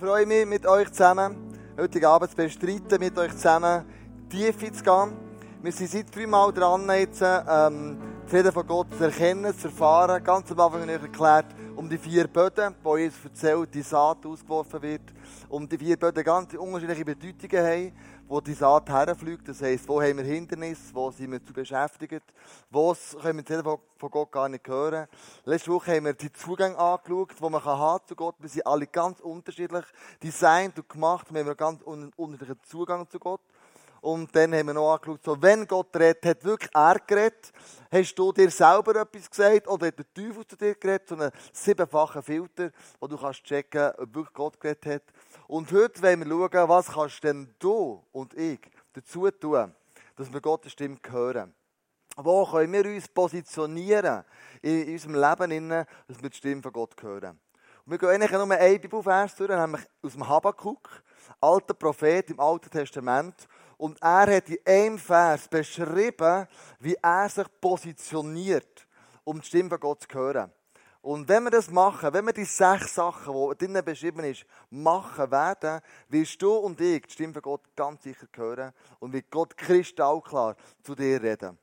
freue mich, mit euch zusammen heute Abend zu bestreiten, mit euch zusammen Tiefe zu gehen. Wir sind seit dreimal dran, jetzt, ähm, die Frieden von Gott zu erkennen, zu erfahren. Ganz am Anfang habe ich erklärt, um die vier Böden, wo Jesus erzählt, die Saat ausgeworfen wird. Um die vier Böden ganz unterschiedliche Bedeutungen haben, wo die Saat herfliegt. Das heisst, wo haben wir Hindernisse, wo sind wir zu beschäftigt, wo können wir von, Gott gar nicht hören. Letzte Woche haben wir die Zugänge angeschaut, die man haben zu Gott. Wir sind alle ganz unterschiedlich designt und gemacht. Wir haben einen ganz unterschiedlichen Zugang zu Gott. Und dann haben wir noch angeschaut, so, wenn Gott redet, hat wirklich er geredet? Hast du dir selber etwas gesagt oder hat der Teufel zu dir geredet? So einen siebenfachen Filter, wo du kannst checken, ob wirklich Gott geredet hat. Und heute wollen wir schauen, was kannst denn du und ich dazu tun, dass wir Gottes Stimme hören. Wo können wir uns positionieren in unserem Leben, dass wir die Stimme von Gott hören. Und wir gehen eigentlich nur einen Bibelvers durch, nämlich aus dem Habakkuk, alter Prophet im Alten Testament. Und er hat in einem Vers beschrieben, wie er sich positioniert, um die Stimme von Gott zu hören. Und wenn wir das machen, wenn wir die sechs Sachen, die drinnen beschrieben ist, machen werden, wirst du und ich die Stimme von Gott ganz sicher hören und wird Gott kristallklar zu dir reden.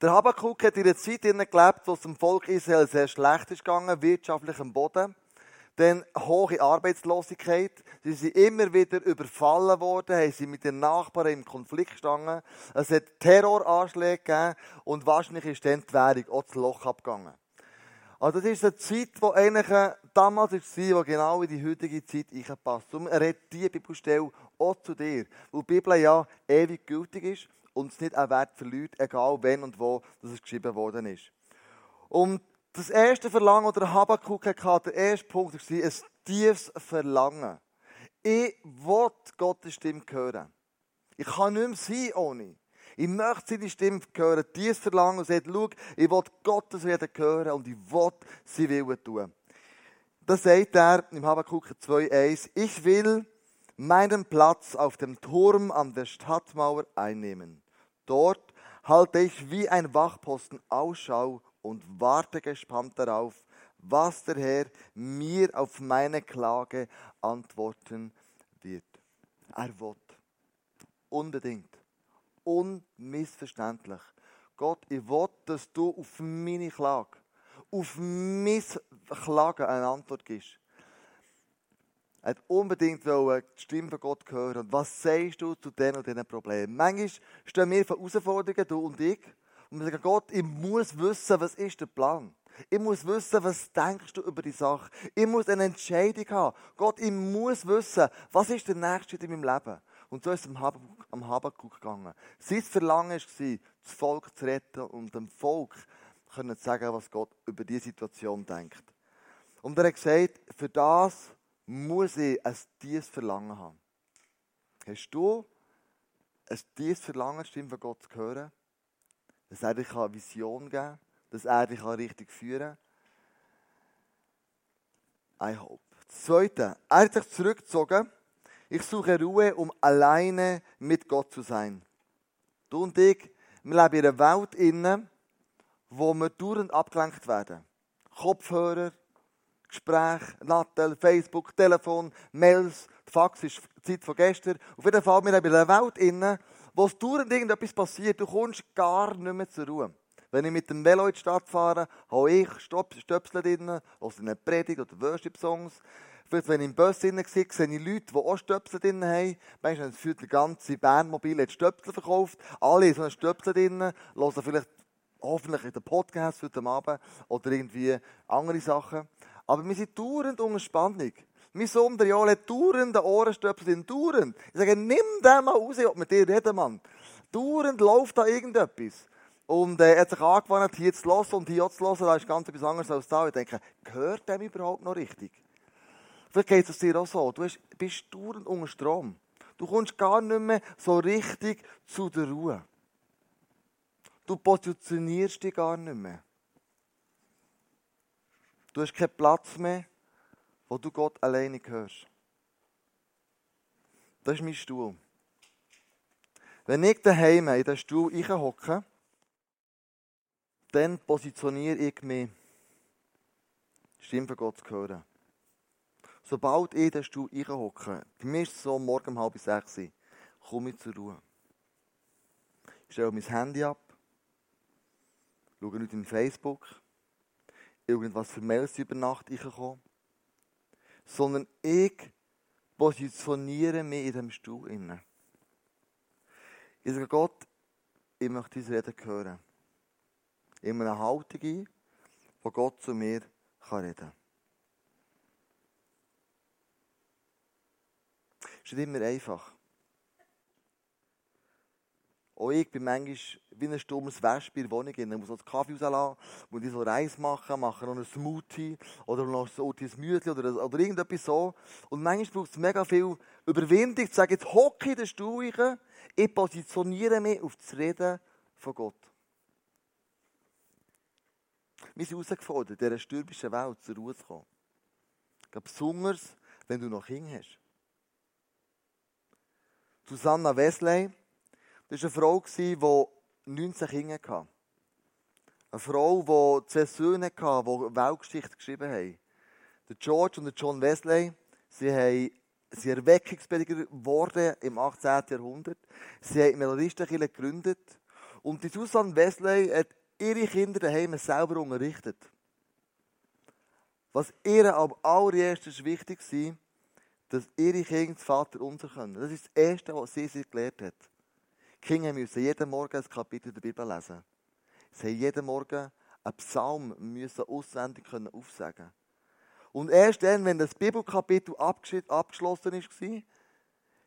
Der Habakkuk hat in einer Zeit gelebt, wo es dem Volk Israel sehr schlecht ist gegangen, wirtschaftlich am Boden. Dann hohe Arbeitslosigkeit. Sie sind immer wieder überfallen worden, haben sie mit den Nachbarn im Konflikt gestanden. Es hat Terroranschläge gegeben und wahrscheinlich ist dann die Währung auch das Loch abgegangen. Also das ist eine Zeit, die eigentlich äh, damals war, die genau in die heutige Zeit passt. Er redet diese Bibelstelle auch zu dir, weil die Bibel ja ewig gültig ist und es nicht einen Wert verliert, egal wann und wo das geschrieben worden ist. Und das erste Verlangen, oder der Habakkuk hatte, der erste Punkt war ein tiefes Verlangen. Ich will Gottes Stimme hören. Ich kann nicht mehr sein ohne. Ich möchte seine Stimme hören, tiefes Verlangen und sagt, schau, ich will Gottes Reden hören und ich will sie Willen tun. Das sagt er im Habakkuk 2,1. Ich will meinen Platz auf dem Turm an der Stadtmauer einnehmen. Dort halte ich wie ein Wachposten Ausschau und warte gespannt darauf, was der Herr mir auf meine Klage antworten wird. Er wird unbedingt, unmissverständlich. Gott, ich will, dass du auf meine Klage, auf meine Klage eine Antwort gibst. Er hat unbedingt die Stimme von Gott hören. Und was sagst du zu diesen und diesen Problemen? Manchmal stehen wir vor Herausforderungen, du und ich, und wir sagen, Gott, ich muss wissen, was ist der Plan? Ich muss wissen, was denkst du über die Sache? Ich muss eine Entscheidung haben. Gott, ich muss wissen, was ist der nächste Schritt in meinem Leben? Und so ist es am Habakkuk gegangen. Sein Verlangen war, das Volk zu retten und dem Volk zu sagen, was Gott über diese Situation denkt. Und er hat gesagt, für das muss ich ein tiefes Verlangen haben. Hast du ein tiefes Verlangen, die Stimme von Gott zu hören? dass er dich eine Vision geben kann, dass er dich richtig führen kann. I hope. Zweite, er hat sich zurückgezogen. Ich suche Ruhe, um alleine mit Gott zu sein. Du und ich, wir leben in einer Welt innen, wo wir dauernd abgelenkt werden. Kopfhörer, Gespräch, Nattel, Facebook, Telefon, Mails, Fax ist die Zeit von gestern. Auf jeden Fall, wir leben in einer Welt innen, wo es dauernd irgendetwas passiert, du kommst gar nicht mehr zur Ruhe. Wenn ich mit dem Velo in die Stadt fahre, habe ich Stöpsel drin, oder eine Predigt oder Worship-Songs. Vielleicht, wenn ich im Bus drin war, sehe ich Leute, die auch Stöpsel drin haben. Manchmal führt der ganze Bernmobil Stöpsel verkauft. Alle haben so einen Stöpsel drin, hören vielleicht hoffentlich in den Podcast heute Abend oder irgendwie andere Sachen. Aber wir sind dauernd unter Spannung. Mein Sohn, der Joel, hat dauernd Ohrenstöpsel in dauernd. Ich sage, nimm den mal raus, ob mit dir reden, Mann. Dauernd läuft da irgendetwas. Und äh, er hat sich angewandt, hier zu hören und hier zu hören, da ist ganz etwas anderes als da. Ich denke, gehört dem überhaupt noch richtig? Vielleicht geht es dir auch so. Du bist dauernd unter Strom. Du kommst gar nicht mehr so richtig zu der Ruhe. Du positionierst dich gar nicht mehr. Du hast keinen Platz mehr wo du Gott alleine hörst. Das ist mein Stuhl. Wenn ich daheim in den Stuhl hocke, dann positioniere ich mich, Stimme von Gott zu hören. Sobald ich in den Stuhl reinhocke, es so morgen um halb sechs, komme ich zur Ruhe. Ich stelle mein Handy ab, schaue nicht in Facebook, irgendwas für Mails über Nacht reinkommen, sondern ich positioniere mich in diesem Stuhl. Innen. Ich sage Gott, ich möchte diese Rede hören. In einer Haltung ein, wo Gott zu mir reden kann. Es ist nicht immer einfach. Auch ich bin manchmal wie ein stummes Wespe in der Wohnung. Ich muss so den Kaffee rauslassen, muss ich so Reis machen, mache noch einen Smoothie oder noch so ein Müsli oder, oder irgendetwas so. Und manchmal braucht es mega viel Überwindung, zu sagen, jetzt hocke ich in den Stuhl ich positioniere mich auf das Reden von Gott. Wir sind herausgefordert, in dieser stürmischen Welt zur Ruhe zu kommen. Besonders, wenn du noch Kinder hast. Susanna Wesley, das war eine Frau, die 19 Kinder hatte. Eine Frau, die zwei Söhne hatte, die Weltgeschichte geschrieben haben. Der George und der John Wesley, sie haben Sie geworden im 18. Jahrhundert. Sie haben Melodistenkirche gegründet. Und die Susanne Wesley hat ihre Kinder daheim selber unterrichtet. Was ihr am allererstes wichtig war, dass ihre Kinder das Vater unser können. Das ist das Erste, was sie sich gelernt hat. Die Kinder müssen jeden Morgen ein Kapitel der Bibel lesen. Sie haben jeden Morgen einen Psalm müssen auswendig können aufsagen Und erst dann, wenn das Bibelkapitel abgeschlossen war,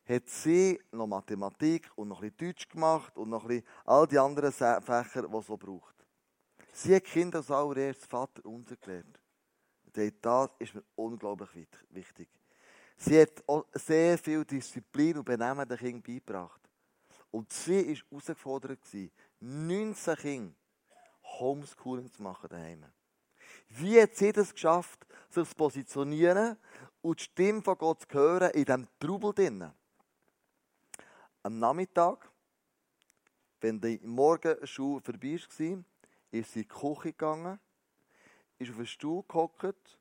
hat sie noch Mathematik und noch ein Deutsch gemacht und noch ein all die anderen Fächer, die so braucht. Sie hat Kinder als allererstes Vater unser gelernt. Das ist mir unglaublich wichtig. Sie hat sehr viel Disziplin und Benehmen den Kindern beigebracht. Und sie war herausgefordert, 19 Kinder Homeschooling zu machen daheim. Wie hat sie das geschafft, sich zu positionieren und die Stimme von Gott zu hören in diesem Trubel drinnen? Am Nachmittag, wenn die Morgenschule vorbei war, ist sie in die Küche gegangen, ist auf den Stuhl gehockt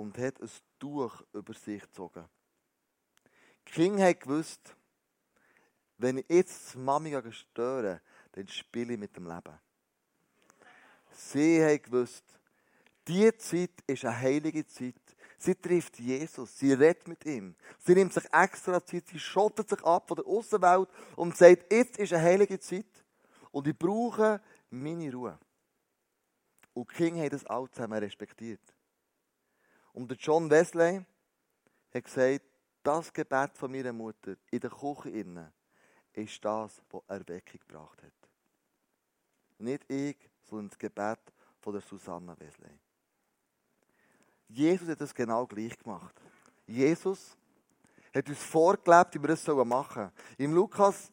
und hat ein Tuch über sich gezogen. Kinder haben gewusst, wenn ich jetzt die Mami störe, dann spiele ich mit dem Leben. Sie haben gewusst, diese Zeit ist eine heilige Zeit. Sie trifft Jesus, sie redet mit ihm. Sie nimmt sich extra Zeit, sie schottet sich ab von der Außenwelt und sagt, jetzt ist eine heilige Zeit und ich brauche meine Ruhe. Und Kinder haben das auch zusammen respektiert. Und der John Wesley hat gesagt, das Gebet von meiner Mutter in der Küche innen ist das, was Erweckung gebracht hat. Nicht ich, sondern das Gebet von der Susanna Wesley. Jesus hat das genau gleich gemacht. Jesus hat uns vorgelebt, wie wir das machen sollen. Im Lukas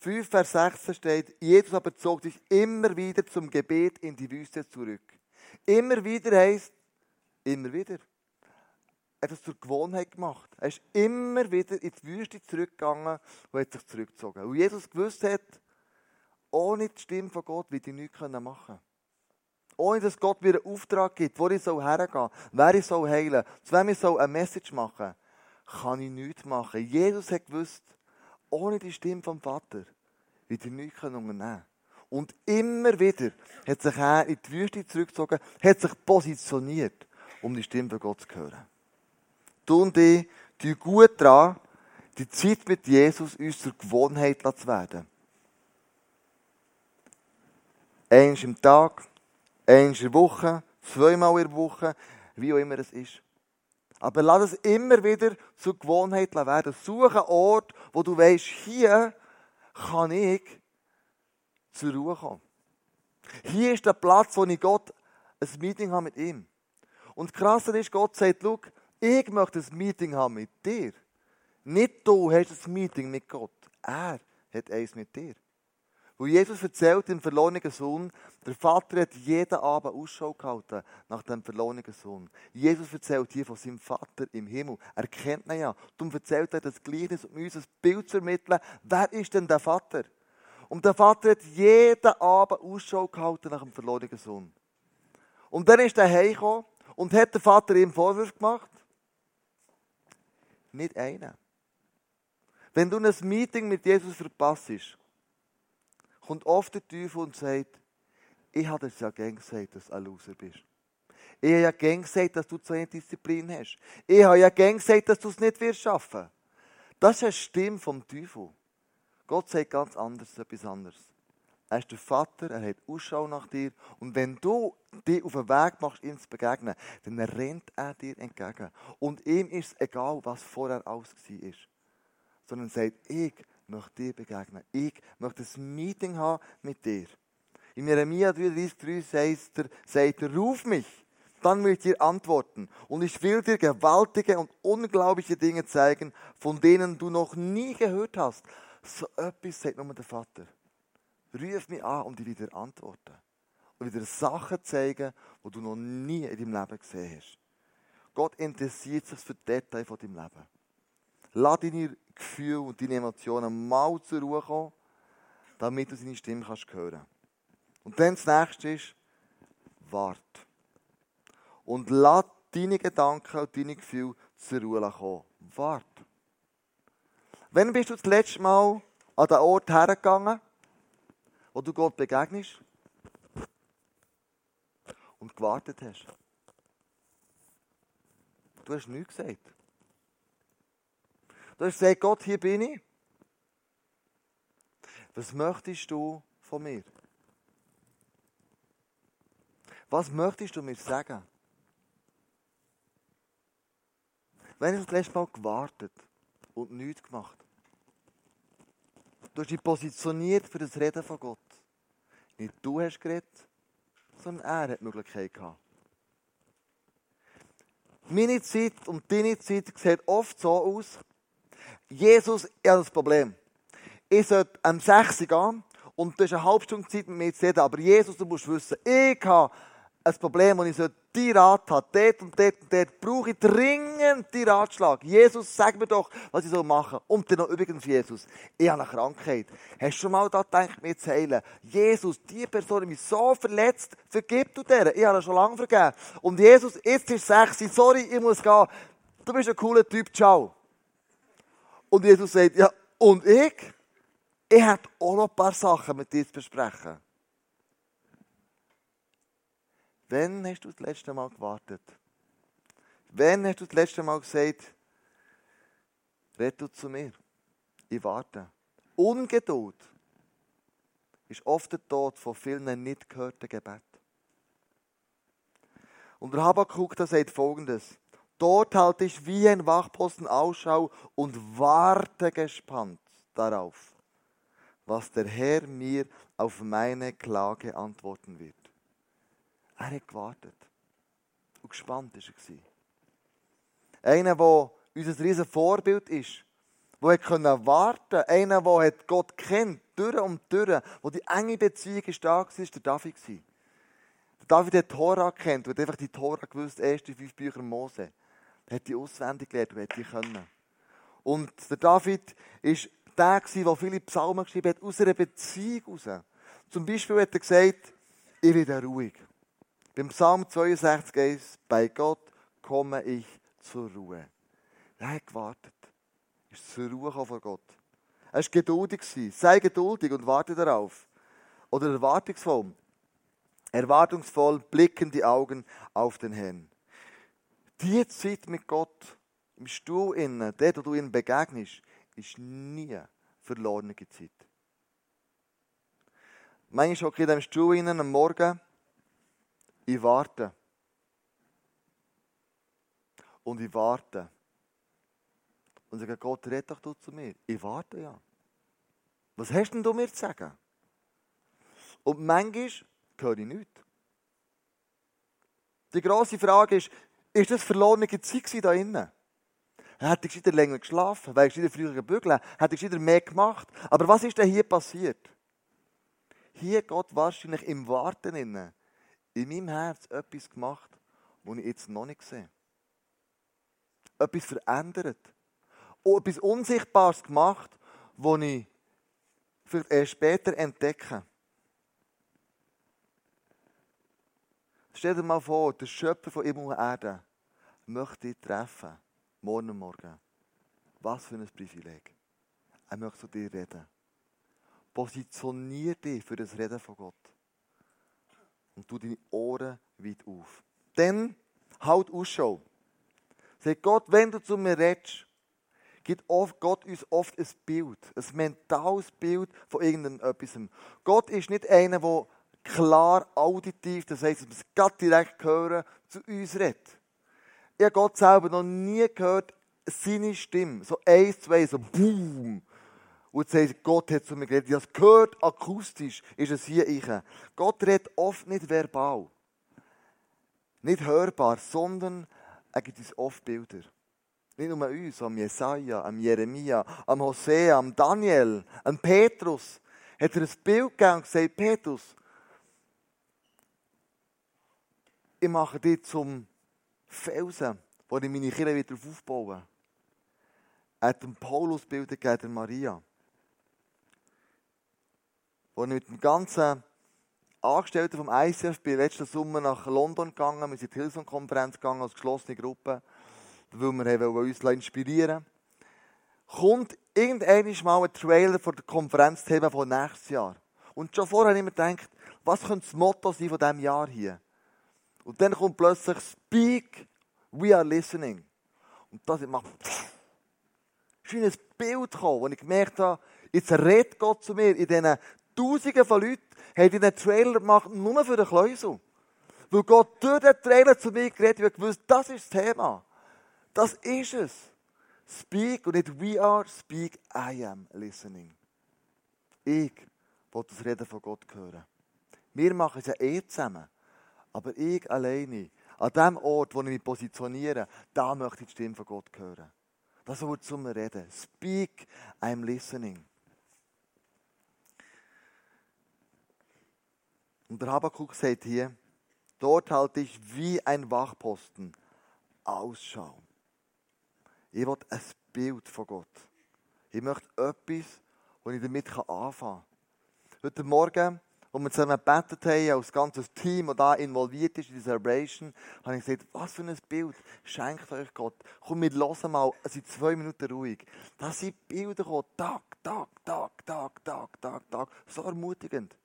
5, Vers 16 steht, Jesus aber zog sich immer wieder zum Gebet in die Wüste zurück. Immer wieder heisst, immer wieder hat es zur Gewohnheit gemacht. Er ist immer wieder in die Wüste zurückgegangen und hat sich zurückgezogen. Und Jesus gewusst hat, ohne die Stimme von Gott würde ich nichts machen können. Ohne dass Gott mir einen Auftrag gibt, wo ich hergehen soll, wer ich soll heilen zu wem ich soll eine Message machen kann ich nichts machen. Jesus hat gewusst, ohne die Stimme vom Vater würde ich nichts unternehmen Und immer wieder hat sich er in die Wüste zurückgezogen, hat sich positioniert, um die Stimme von Gott zu hören tun die, die gut dran, die Zeit mit Jesus uns zur Gewohnheit zu werden. Eins im Tag, eins in der Woche, zweimal in der Woche, wie auch immer es ist. Aber lass es immer wieder zur Gewohnheit werden. Suche einen Ort, wo du weißt, hier kann ich zur Ruhe kommen. Hier ist der Platz, wo ich Gott ein Meeting habe mit ihm. Und krass ist, Gott sagt, schau, ich möchte ein Meeting haben mit dir. Nicht du hast ein Meeting mit Gott. Er hat eins mit dir. Wo Jesus erzählt im verlorenen Sohn, der Vater hat jeden Abend Ausschau gehalten nach dem verlorenen Sohn. Jesus erzählt hier von seinem Vater im Himmel. Er kennt ihn ja. Darum erzählt er das Gleichnis, um uns ein Bild zu ermitteln. Wer ist denn der Vater? Und der Vater hat jeden Abend Ausschau gehalten nach dem verlorenen Sohn. Und dann ist er heimgekommen und hat der Vater ihm Vorwürfe gemacht. Nicht einer. Wenn du ein Meeting mit Jesus verpasst, kommt oft der Teufel und sagt, ich habe dir ja gern gesagt, dass du ein Loser bist. Ich habe ja gern gesagt, dass du zu einer Disziplin hast. Ich habe ja gern gesagt, dass du es nicht wirst schaffen. Das ist eine Stimme vom Teufel. Gott sagt ganz anders, etwas anderes. Er ist der Vater, er hat Ausschau nach dir. Und wenn du dich auf den Weg machst, ihm zu begegnen, dann rennt er dir entgegen. Und ihm ist es egal, was vorher alles war. Sondern sagt, ich möchte dir begegnen. Ich möchte ein Meeting haben mit dir. In Jeremia 33,3 sagt er, sagt er, ruf mich, dann will ich dir antworten. Und ich will dir gewaltige und unglaubliche Dinge zeigen, von denen du noch nie gehört hast. So etwas sagt nur der Vater. Ruf mich an und ich wieder antworten. Und wieder Sachen zeigen, die du noch nie in deinem Leben gesehen hast. Gott interessiert sich für die Details von deinem Leben. Lass deine Gefühle und deine Emotionen mal zur Ruhe kommen, damit du seine Stimme kannst hören Und dann das nächste ist, wart. Und lass deine Gedanken und deine Gefühle zur Ruhe kommen. Wart. Wann bist du das letzte Mal an den Ort hergegangen, wo du Gott begegnest und gewartet hast? Du hast nichts gesagt. Du hast gesagt, Gott, hier bin ich. Was möchtest du von mir? Was möchtest du mir sagen? Wenn hast du das letzte Mal gewartet und nichts gemacht? Du hast dich positioniert für das Reden von Gott. Nicht du hast geredet, sondern er hat die Möglichkeit gehabt. Meine Zeit und deine Zeit sieht oft so aus, Jesus, ich habe das Problem. Ich sollte am 6 Uhr gehen und du hast eine halbe Stunde Zeit mit mir zu reden, aber Jesus, du musst wissen, ich habe ein Problem und ich sollte die Rat haben, dort und dort und dort, brauche ich dringend die Ratschlag. Jesus, sag mir doch, was ich machen soll. Und dann noch übrigens, Jesus, ich habe eine Krankheit. Hast du schon mal da gedacht, mir zu heilen? Jesus, die Person hat mich so verletzt, vergib du der. Ich habe schon lange vergeben. Und Jesus, jetzt ist sechs, sorry, ich muss gehen. Du bist ein cooler Typ, ciao. Und Jesus sagt, ja, und ich? Ich habe auch noch ein paar Sachen mit dir zu besprechen. Wann hast du das letzte Mal gewartet? Wann hast du das letzte Mal gesagt, red du zu mir? Ich warte. Ungeduld ist oft der Tod von vielen nicht gehörten Gebeten. Und der Habakkuk sagt folgendes. Dort halte ich wie ein Wachposten Ausschau und warte gespannt darauf, was der Herr mir auf meine Klage antworten wird. Er hat gewartet. Und gespannt war er. Einer, der unser riesen Vorbild ist, der warten Einer, der Gott kennt, durch und durch, wo die enge Beziehung da war, war der David. Der David hat die Tora kennt und einfach die Tora gewusst, erste fünf Bücher Mose. Er hat die auswendig gelernt und hat die können. Und der David ist der der viele Psalmen geschrieben hat, aus einer Beziehung heraus. Zum Beispiel hat er gesagt, ich werde ruhig. Beim Psalm 62 1, bei Gott komme ich zur Ruhe. Er hat gewartet. Er ist zur Ruhe vor Gott. Er war geduldig. Sei geduldig und warte darauf. Oder erwartungsvoll. Erwartungsvoll blicken die Augen auf den Herrn. Die Zeit mit Gott im Stuhl innen, dort, wo du ihm begegnest, ist nie verlorene Zeit. Manchmal hocke ich in diesem Stuhl innen am Morgen ich warte. Und ich warte. Und sage, Gott, red doch du zu mir. Ich warte ja. Was hast denn du mir zu sagen? Und manchmal höre ich nichts. Die grosse Frage ist, ist das verlorene Zeit da innen? Hätte ich wieder länger geschlafen? Wäre ich wieder früher gebügelt? Hätte ich wieder mehr gemacht? Aber was ist denn hier passiert? Hier Gott wahrscheinlich im Warten innen in meinem Herz etwas gemacht, was ich jetzt noch nicht sehe. Etwas verändert. Und etwas Unsichtbares gemacht, was ich vielleicht erst später entdecke. Stell dir mal vor, der Schöpfer von Himmel und Erde möchte dich treffen. Morgen Morgen. Was für ein Privileg. Er möchte zu dir reden. Positionier dich für das Reden von Gott. Und tu deine Ohren weit auf. Dann halt Ausschau. Sag Gott, wenn du zu mir redest, gibt Gott uns oft ein Bild, ein mentales Bild von irgendetwas. Gott ist nicht einer, der klar auditiv, das heisst, dass wir es gerade direkt hören, zu uns redet. Ich habe Gott selber noch nie gehört, seine Stimme, so eins, zwei, so boom. Und sagt Gott hat zu mir geredet. Ich habe gehört, akustisch ist es hier ich. Gott redet oft nicht verbal. Nicht hörbar, sondern er gibt uns oft Bilder. Nicht nur uns, am Jesaja, am Jeremia, am Hosea, am Daniel, am Petrus. Hat er ein Bild gegeben und gesagt, Petrus, ich mache dich zum Felsen, wo ich meine Kirche wieder aufbauen. Er hat dem Paulus Bilder gegeben, der Maria. Wo ich mit dem ganzen Angestellten vom ICF bin letzten Sommer nach London gegangen, wir sind in die Hillsong-Konferenz gegangen als geschlossene Gruppe, weil wir uns inspirieren Kommt irgendwann mal ein Trailer von der Konferenzthema von nächstes Jahr. Und schon vorher habe ich mir gedacht, was könnte das Motto sein von diesem Jahr hier? Und dann kommt plötzlich Speak, we are listening. Und das macht ist wie ein Bild gekommen, wo ich gemerkt habe, jetzt redet Gott zu mir. In diesen Tausenden von Leuten haben diesen Trailer gemacht, nur für den Kleusel. Weil Gott durch den Trailer zu mir geredet hat, gewusst, das ist das Thema. Das ist es. Speak und nicht we are, speak, I am listening. Ich will das Reden von Gott hören. Wir machen es ja eh zusammen. Aber ich alleine, an dem Ort, wo ich mich positioniere, da möchte ich die Stimme von Gott hören. Das Wort zum Reden. Speak, I'm listening. Und der Habakkuk sagt hier, dort halte ich wie ein Wachposten Ausschau. Ich will ein Bild von Gott. Ich möchte etwas, wo ich damit anfangen kann. Heute Morgen wo wir zusammen gebetet haben, als ganzes Team, das da involviert ist in die Celebration, habe ich gesagt, was für ein Bild schenkt euch Gott. Komm, wir hören mal, es sind zwei Minuten ruhig. Da sind Bilder gekommen, Tag, Tag, Tag, Tag, Tag, Tag, Tag. So ermutigend.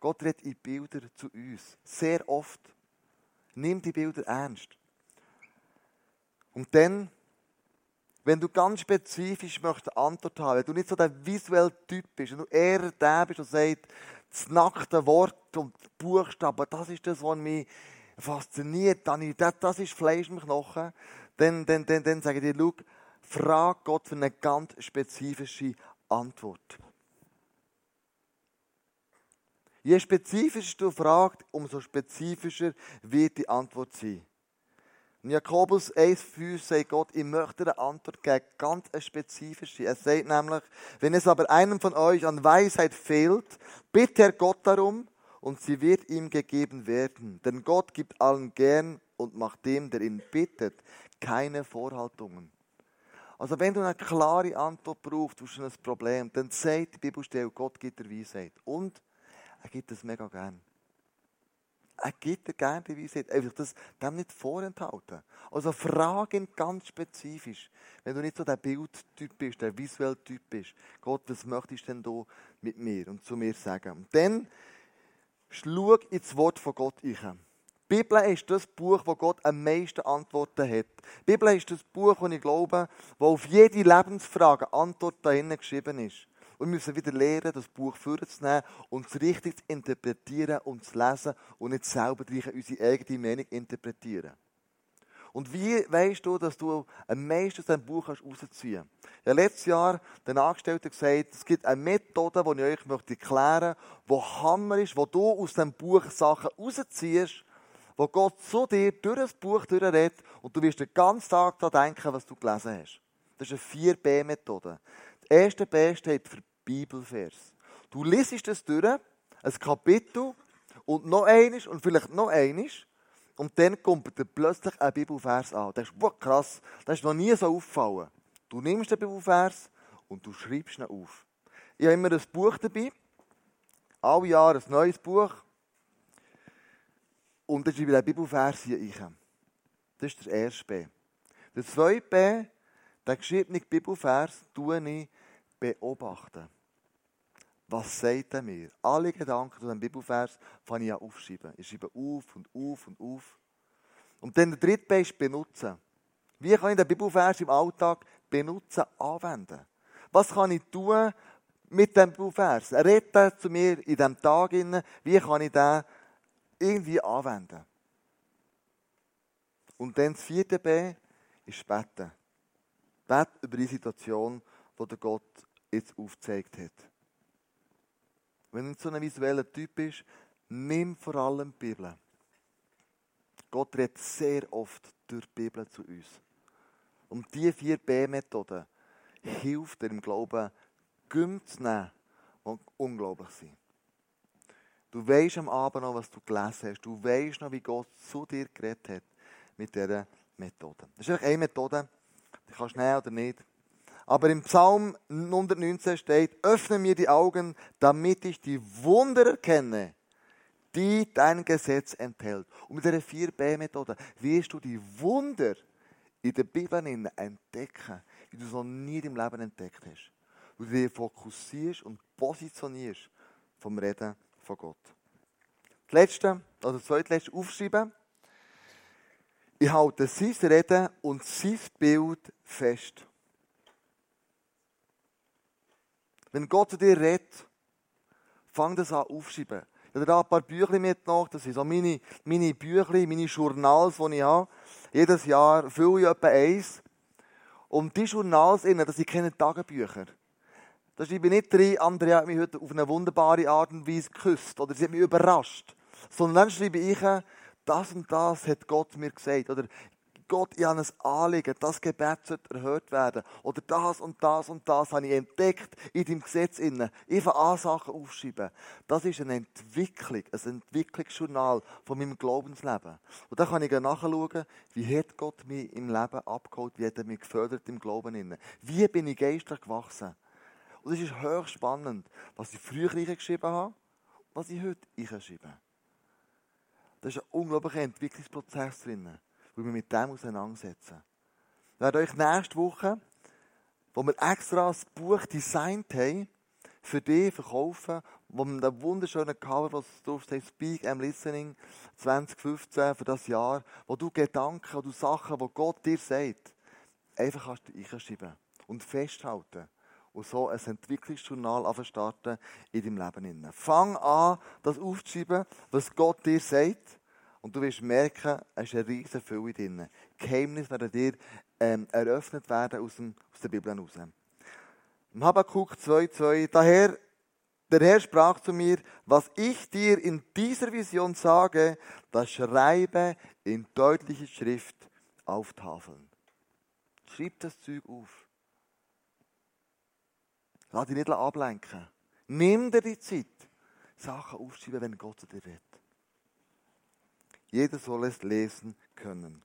Gott redet in Bilder zu uns. Sehr oft. Nimm die Bilder ernst. Und dann, wenn du ganz spezifisch möchtest Antwort haben, wenn du nicht so der visuelle Typ bist, wenn du eher der bist, der sagt, das nackte Wort und Buchstaben, das ist das, was mich fasziniert. Das ist Fleisch im Knochen. Dann, dann, dann, dann sage ich dir, schau, frag Gott für eine ganz spezifische Antwort. Je spezifischer du fragst, umso spezifischer wird die Antwort sein. In Jakobus 1,5 sagt Gott, ich möchte eine Antwort geben, ganz eine spezifische. Er sagt nämlich, wenn es aber einem von euch an Weisheit fehlt, bitte er Gott darum und sie wird ihm gegeben werden. Denn Gott gibt allen gern und macht dem, der ihn bittet, keine Vorhaltungen. Also wenn du eine klare Antwort brauchst auf ein Problem, dann sagt die Bibelstelle, Gott gibt dir Weisheit. Und er gibt es mega gern. Er gibt dir gerne die Weisheit. Einfach das dem nicht vorenthalten. Also frage ihn ganz spezifisch. Wenn du nicht so der Bildtyp bist, der visuelle Typ bist. Gott, was möchtest du denn da mit mir und zu mir sagen? Und dann schau ins Wort von Gott ein. Die Bibel ist das Buch, wo Gott am meisten Antworten hat. Die Bibel ist das Buch, wo ich glaube, wo auf jede Lebensfrage Antwort dahin geschrieben ist. Und wir müssen wieder lernen, das Buch vorzunehmen und es richtig zu interpretieren und zu lesen und nicht selber unsere eigene Meinung interpretieren. Und wie weißt du, dass du am meisten aus diesem Buch rausziehen kannst? Ja, letztes Jahr den Angestellten gesagt, es gibt eine Methode, die ich euch erklären möchte, die Hammer ist, wo du aus diesem Buch Sachen rausziehst, wo Gott zu dir durch das Buch durchredet und du wirst den ganzen Tag daran denken, was du gelesen hast. Das ist eine 4b-Methode. Das erste B steht für Bibelvers. Du liest es durch, ein Kapitel und noch eines und vielleicht noch eines und dann kommt dir plötzlich ein Bibelvers an. Das ist krass, das ist noch nie so auffallen. Du nimmst den Bibelvers und du schreibst ihn auf. Ich habe immer ein Buch dabei, alle Jahre ein neues Buch und dann schreibe ich den Bibelvers hier rein. Das ist der erste B. Der zweite B Den geschriebenen Bibelvers tue ich beobachten. Was sagt er mir? Alle Gedanken zu diesem Bibelvers fange ich an aufschreiben. Ich schreibe auf und auf und auf. Und dann der dritte ist benutzen. Wie kann ich den Bibelvers im Alltag benutzen, anwenden? Was kann ich tun mit dem Bibelvers? Rede zu mir in diesem Tag. Wie kann ich den irgendwie anwenden? Und dann das vierte B ist beten. Beten über die Situation, die der Gott jetzt aufgezeigt hat. Wenn du so ein visueller Typ bist, nimm vor allem die Bibel. Gott redet sehr oft durch die Bibel zu uns. Und diese vier B-Methoden hilft dir im Glauben, Güm zu nehmen und unglaublich sein. Du weißt am Abend noch, was du gelesen hast. Du weißt noch, wie Gott zu dir geredet hat mit dieser Methode. Das ist eine Methode, die kannst du nehmen oder nicht. Aber im Psalm 119 steht, öffne mir die Augen, damit ich die Wunder erkenne, die dein Gesetz enthält. Und mit dieser 4b-Methode wirst du die Wunder in der Bibel entdecken, wie du noch nie im Leben entdeckt hast. Du dich fokussierst und positionierst vom Reden von Gott. Das letzte, also das zweitletzte, aufschreiben. Ich halte sein Reden und sein Bild fest. Wenn Gott zu dir redet, fang das an aufschreiben. Ich habe da ein paar Bücher mitgenommen. Das sind so meine, meine Bücher, meine Journals, die ich habe. Jedes Jahr fülle ich etwa eins. Und diese Journals, das sind keine Tagebücher. Da schreibe ich nicht drin, Andrea hat mich heute auf eine wunderbare Art und Weise geküsst oder sie hat mich überrascht. Sondern dann schreibe ich, das und das hat Gott mir gesagt. Oder Gott, ich habe ein Anliegen, das Gebet sollte erhört werden. Oder das und das und das habe ich entdeckt in deinem Gesetz. Ich fange an, Sachen aufschreiben. Das ist eine Entwicklung, ein Entwicklungsjournal von meinem Glaubensleben. Und da kann ich nachschauen, wie hat Gott mich im Leben abgeholt, wie hat er mich gefördert im Glauben. Wie bin ich geistlich gewachsen. Und es ist höchst spannend, was ich früher geschrieben habe, was ich heute schreibe. Da ist ein unglaublicher Entwicklungsprozess drin weil wir mit dem auseinandersetzen. Ich werde euch nächste Woche, wo wir extra ein Buch designt haben, für dich verkaufen, wo wir einen wunderschönen Cover, was drauf steht, Speak I'm Listening 2015 für das Jahr, wo du Gedanken, wo du Sachen, die Gott dir sagt, einfach kannst du einschreiben und festhalten und so ein Entwicklungsjournal starten in deinem Leben. Fang an, das aufzuschreiben, was Gott dir sagt und du wirst merken, es ist eine riesige Fülle drin. Geheimnisse werden dir ähm, eröffnet werden aus, dem, aus der Bibel heraus. Im Habakkuk 2,2 Daher, der Herr sprach zu mir, was ich dir in dieser Vision sage, das schreibe in deutlicher Schrift auf Tafeln. Schreib das Zeug auf. Lass dich nicht ablenken. Nimm dir die Zeit, Sachen aufzuschreiben, wenn Gott zu dir redet. Jeder soll es lesen können.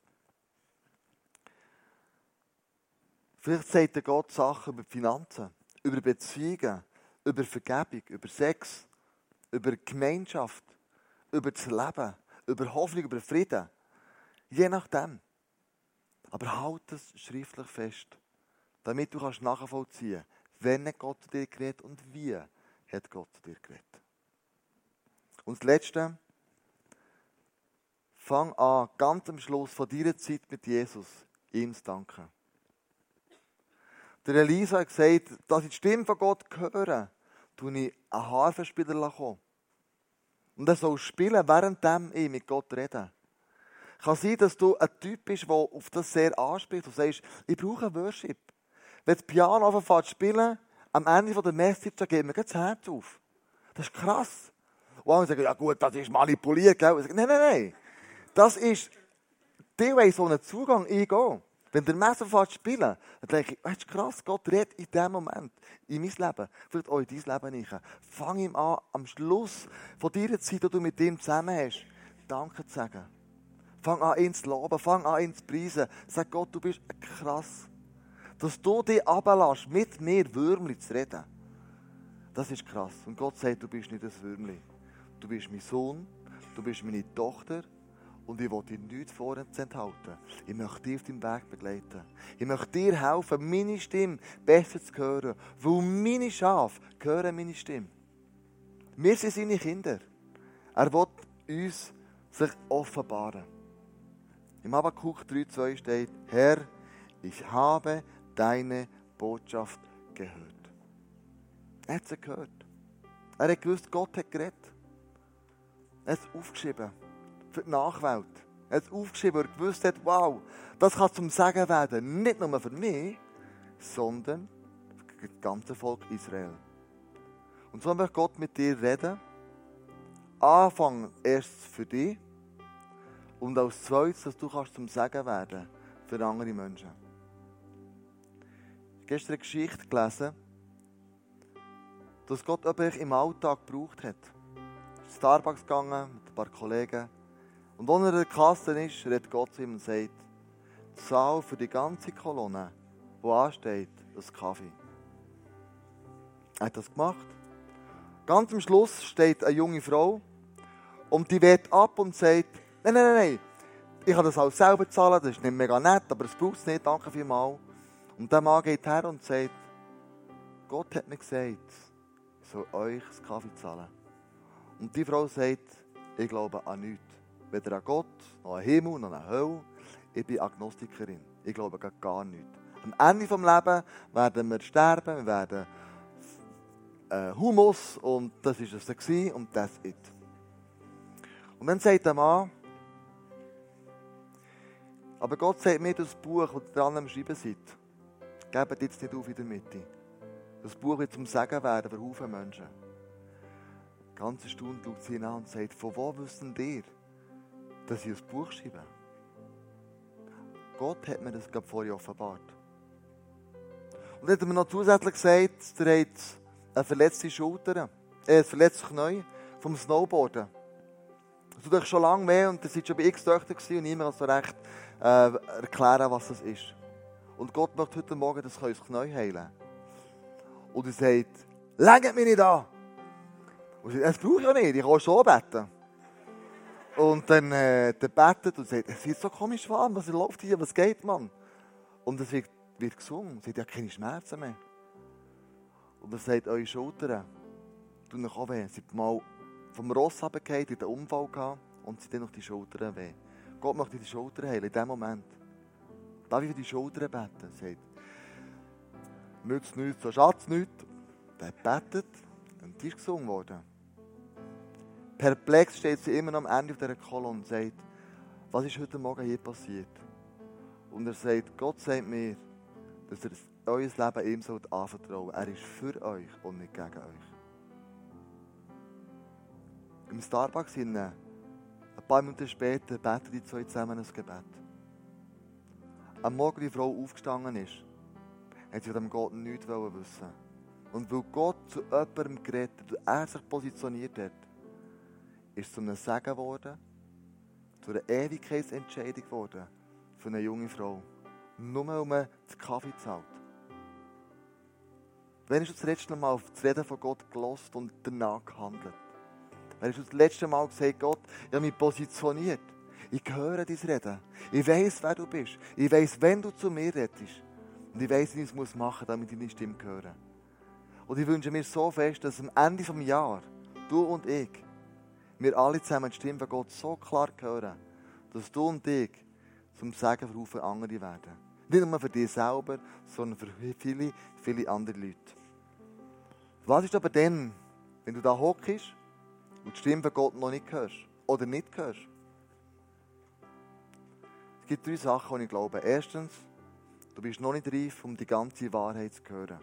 Vielleicht sagt der Gott Sachen über Finanzen, über Beziehungen, über Vergebung, über Sex, über Gemeinschaft, über das Leben, über Hoffnung, über Frieden. Je nachdem. Aber halt es schriftlich fest, damit du kannst nachvollziehen wenn Gott dir geredet und wie hat Gott dir geredet. Und das Letzte, Fang an, ganz am Schluss von deiner Zeit mit Jesus, ihm zu danken. Der Elisa hat gesagt, dass ich die Stimme von Gott höre, tue ich einen Harfenspieler kommen. Und er soll spielen, während ich mit Gott rede. Kann sein, dass du ein Typ bist, der auf das sehr anspricht und sagst, ich brauche einen Worship. Wenn das Piano anfängt zu spielen, am Ende der Message, da geht mir das Herz auf. Das ist krass. Und alle sagen, ja gut, das ist manipuliert, gell? Ich sage, nein, nein, nein. Das ist, wollen so einen Zugang eingehen. Wenn der Messer fährt spielen, dann denke ich, weißt du, krass, Gott redet in dem Moment, in mein Leben, vielleicht auch in dein Leben nicht. Fang ihm an, am Schluss von deiner Zeit, die du mit ihm zusammen hast, Danke zu sagen. Fang an, ihn zu loben, fang an, ihn zu preisen. Sag Gott, du bist krass. Dass du dich ablässt, mit mir Würmli zu reden, das ist krass. Und Gott sagt, du bist nicht ein Würmli. Du bist mein Sohn, du bist meine Tochter, Und ich will dich nichts vorenthalten. Ich möchte dich auf deinem Weg begleiten. Ich möchte dir helfen, meine Stimme besser zu hören. Weil meine Schafe hören meine Stimme. Wir sind seine Kinder. Er will uns sich offenbaren. Im Habakkuk 3,2 steht, Herr, ich habe deine Botschaft gehört. Er hat sie gehört. Er hat gewusst, Gott hat geredet. Er hat es aufgeschrieben. Für die Nachwelt. Er hat es aufgeschrieben, weil er gewusst hat, wow, das kann zum Segen werden. Nicht nur für mich, sondern für das ganze Volk Israel. Und so möchte Gott mit dir reden. Anfang erst für dich. Und als zweites, dass du kannst zum Segen werden für andere Menschen. Ich habe gestern eine Geschichte gelesen, dass Gott jemanden im Alltag gebraucht hat. Starbucks gegangen mit ein paar Kollegen. Und als er in der Kasse ist, redet Gott zu ihm und sagt, zahl für die ganze Kolonne, die ansteht, das Kaffee. Er hat das gemacht. Ganz am Schluss steht eine junge Frau und die wehrt ab und sagt, nein, nein, nein, ich kann das alles selber zahlen, das ist nicht mega nett, aber es braucht es nicht, danke vielmals. Und der Mann geht her und sagt, Gott hat mir gesagt, ich soll euch das Kaffee zahlen. Und die Frau sagt, ich glaube an nichts. Weder an Gott, noch an Himmel, noch an Hölle. Ich bin Agnostikerin. Ich glaube gar nichts. Am Ende des Lebens werden wir sterben, wir werden äh, Humus und das war es dann und das ist it. Und dann sagt der Mann, aber Gott sagt mir das Buch, das ihr dran am Schreiben seid, gebt jetzt nicht auf in der Mitte. Das Buch wird zum Segen werden für Haufen Menschen. Ganz Stunde schaut sie ihn an und sagt, von wo wissen ihr, dass ich ein Buch schreibe? Gott hat mir das gerade vorher offenbart. Und dann hat er mir noch zusätzlich gesagt, er hat eine verletzte Schulter, äh, ein verletztes Knie vom Snowboarden. Das tut euch schon lange weh und das war schon bei x Töchter und niemand kann so recht äh, erklären, was das ist. Und Gott möchte heute Morgen das Knie heilen. Und er sagt, legt mich nicht an. Und sagt, das brauche ich ja nicht, ich kann schon beten. Und dann äh, der betet und sagt, es wird so komisch warm, was läuft hier, was geht, Mann? Und es wird, wird gesungen, und sagt, ja, keine Schmerzen mehr. Und er sagt, eure Schultern tun euch auch weh. Sie sind mal vom Ross runtergefallen, in den Unfall gehabt und sie dann noch die Schultern weh. Gott möchte die Schultern heilen, in dem Moment. Darf ich für die Schultern beten? Er sagt, nützt nichts, so Schatz nichts. Der betet und die ist gesungen worden. Perplex steht sie immer noch am Ende dieser Kolonne und sagt, was ist heute Morgen hier passiert? Und er sagt, Gott sagt mir, dass er euer Leben ihm anvertrauen Er ist für euch und nicht gegen euch. Im Starbucks ein paar Minuten später beten die zwei zusammen ein Gebet. Am Morgen, die Frau aufgestanden ist, hat sie von Gott nichts wissen Und weil Gott zu jemandem geredet und er sich positioniert hat, ist zu einem Segen geworden, zu einer Ewigkeitsentscheidung geworden für eine junge Frau. Nur man den Kaffee zahlt. Wann hast du das letzte Mal auf das Reden von Gott gelost und danach gehandelt? Wann hast du das letzte Mal gesagt, Gott, ich habe mich positioniert. Ich höre dein Reden. Ich weiß, wer du bist. Ich weiß, wenn du zu mir redest. Und ich weiß, wie ich es machen muss, damit ich deine Stimme höre. Und ich wünsche mir so fest, dass am Ende des Jahres, du und ich, wir alle zusammen die Stimme von Gott so klar hören, dass du und ich zum Segen für andere werden. Nicht nur für dich selber, sondern für viele, viele andere Leute. Was ist aber dann, wenn du da hockst und die Stimme von Gott noch nicht hörst oder nicht hörst? Es gibt drei Sachen, die ich glaube. Erstens, du bist noch nicht reif, um die ganze Wahrheit zu hören.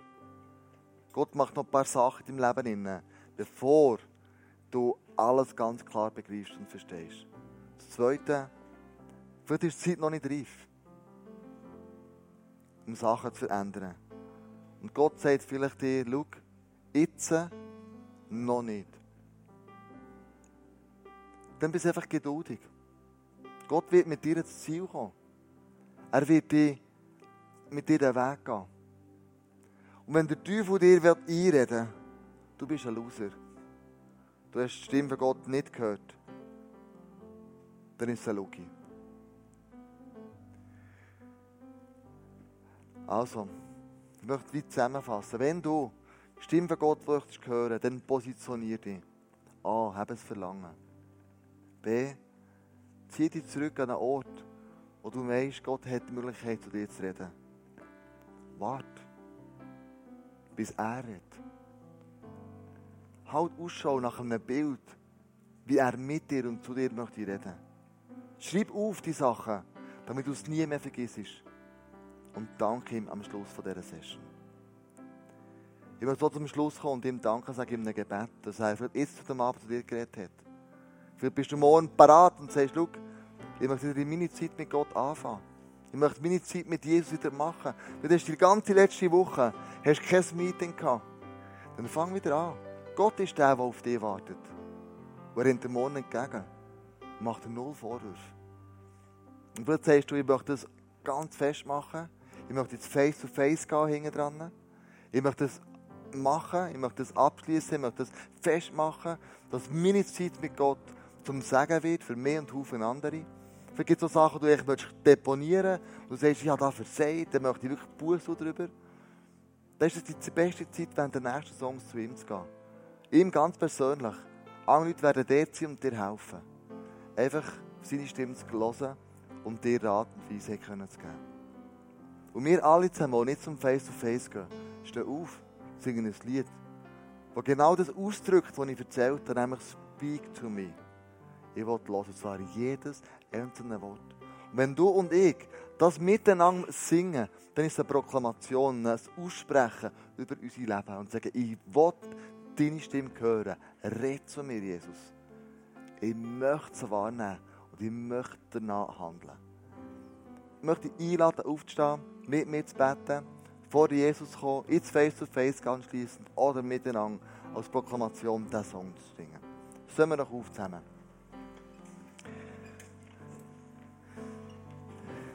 Gott macht noch ein paar Sachen in deinem Leben, bevor du alles ganz klar begreifst und verstehst. Das Zweite, vielleicht ist die Zeit noch nicht reif, um Sachen zu verändern. Und Gott sagt vielleicht dir, schau, jetzt noch nicht. Dann bist du einfach geduldig. Gott wird mit dir ins Ziel kommen. Er wird dich mit dir den Weg gehen. Und wenn der Teufel dir einreden will, du bist ein Loser. Du hast die Stimme von Gott nicht gehört. dann ist es ein Lugi. Also, ich möchte wie zusammenfassen. Wenn du die Stimme von Gott möchtest hören, dann positionier dich. A. Hab es Verlangen. B. Zieh dich zurück an einen Ort, wo du weißt, Gott hat die Möglichkeit, zu dir zu reden. Wart, bis er redet. Halt Ausschau nach einem Bild, wie er mit dir und zu dir möchte reden. Schreib auf die Sachen, damit du es nie mehr vergisst. Und danke ihm am Schluss von dieser Session. Ich möchte so zum Schluss kommen und ihm danken, sage ihm ein Gebet, dass er vielleicht zu dem Abend zu dir geredet hat. Vielleicht bist du morgen parat und sagst, schau, ich möchte wieder meine Zeit mit Gott anfangen. Ich möchte meine Zeit mit Jesus wieder machen. Du hast die ganze letzte Woche hast kein Meeting gehabt. Dann fang wieder an. Gott ist der, der auf dich wartet. Und er rennt dem Morgen entgegen. Macht dir null Vorwürfe. Und vielleicht sagst du, ich möchte das ganz fest machen. Ich möchte jetzt face to face gehen, hinten dran. Ich möchte das machen, ich möchte das abschließen, ich möchte das festmachen, dass meine Zeit mit Gott zum Segen wird für mich und Haufen andere. Vielleicht gibt es so Sachen, die du deponieren willst. Du sagst, ich habe da versagt, dann möchte ich wirklich Buß darüber. Dann ist es die beste Zeit, während der nächsten Songs zu ihm zu gehen. Ihm ganz persönlich. Andere Leute werden dort sein und dir helfen. Einfach seine Stimme zu hören und dir Rat und Weisheit zu geben. Und wir alle zusammen, die nicht zum Face-to-Face -face gehen, stehen auf, singen ein Lied, das genau das ausdrückt, was ich erzählt habe, nämlich Speak to me. Ich will hören, zwar jedes einzelne Wort. Und wenn du und ich das miteinander singen, dann ist es eine Proklamation, ein Aussprechen über unser Leben und sagen, ich will deine Stimme hören. Red zu mir, Jesus. Ich möchte sie wahrnehmen und ich möchte danach handeln. Ich möchte dich einladen, aufzustehen, mit mir zu beten, vor Jesus zu kommen, ins Face-to-Face ganz schließend oder miteinander als Proklamation diesen Song zu singen. Sollen wir noch auf zusammen?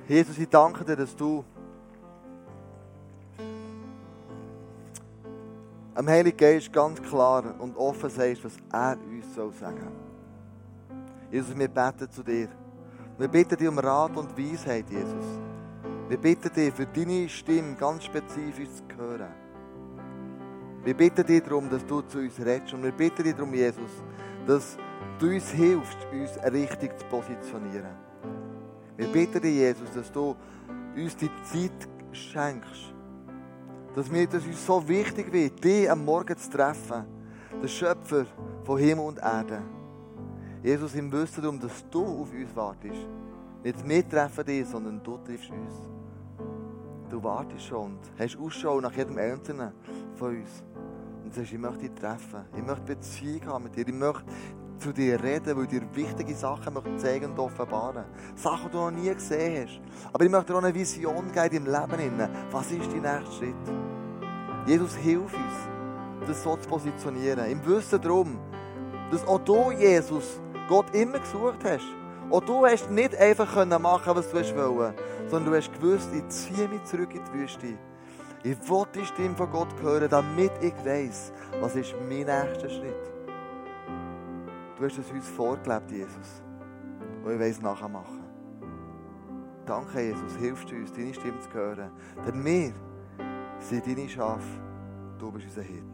Jesus, ich danke dir, dass du am Heiligen Geist ganz klar und offen sagst, was er uns soll sagen Jesus, wir beten zu dir. Wir bitten dich um Rat und Weisheit, Jesus. Wir bitten dich für deine Stimme ganz spezifisch zu hören. Wir bitten dich darum, dass du zu uns redest. Und wir bitten dich darum, Jesus, dass du uns hilfst, uns richtig zu positionieren. Wir bitten dich, Jesus, dass du uns die Zeit schenkst. Dass, mir, dass uns so wichtig wird, dich am Morgen zu treffen. Der Schöpfer von Himmel und Erde. Jesus, im Wissen darum, dass du auf uns wartest. Nicht wir treffen dich, sondern du triffst uns. Du wartest schon und hast Ausschau nach jedem Einzelnen von uns. Und sagst, ich möchte dich treffen. Ich möchte Beziehung haben mit dir. Ich möchte zu dir reden, weil ich dir wichtige Sachen möchte zeigen und offenbaren. Sachen, die du noch nie gesehen hast. Aber ich möchte dir auch eine Vision geben im Leben. Was ist dein nächster Schritt? Jesus, hilf uns, das so zu positionieren. Im Wissen darum, dass auch du, Jesus, Gott immer gesucht hast. Auch du hast nicht einfach machen was du wollen, sondern du hast gewusst, ich ziehe mich zurück in die Wüste. Ich will die Stimme von Gott hören, damit ich weiß, was ist mein nächster Schritt. Du hast es uns vorgelebt, Jesus. Und ich will es nachher machen. Danke, Jesus. Hilfst du uns, deine Stimme zu hören. Denn wir sind deine Schafe. Du bist unser Hirte.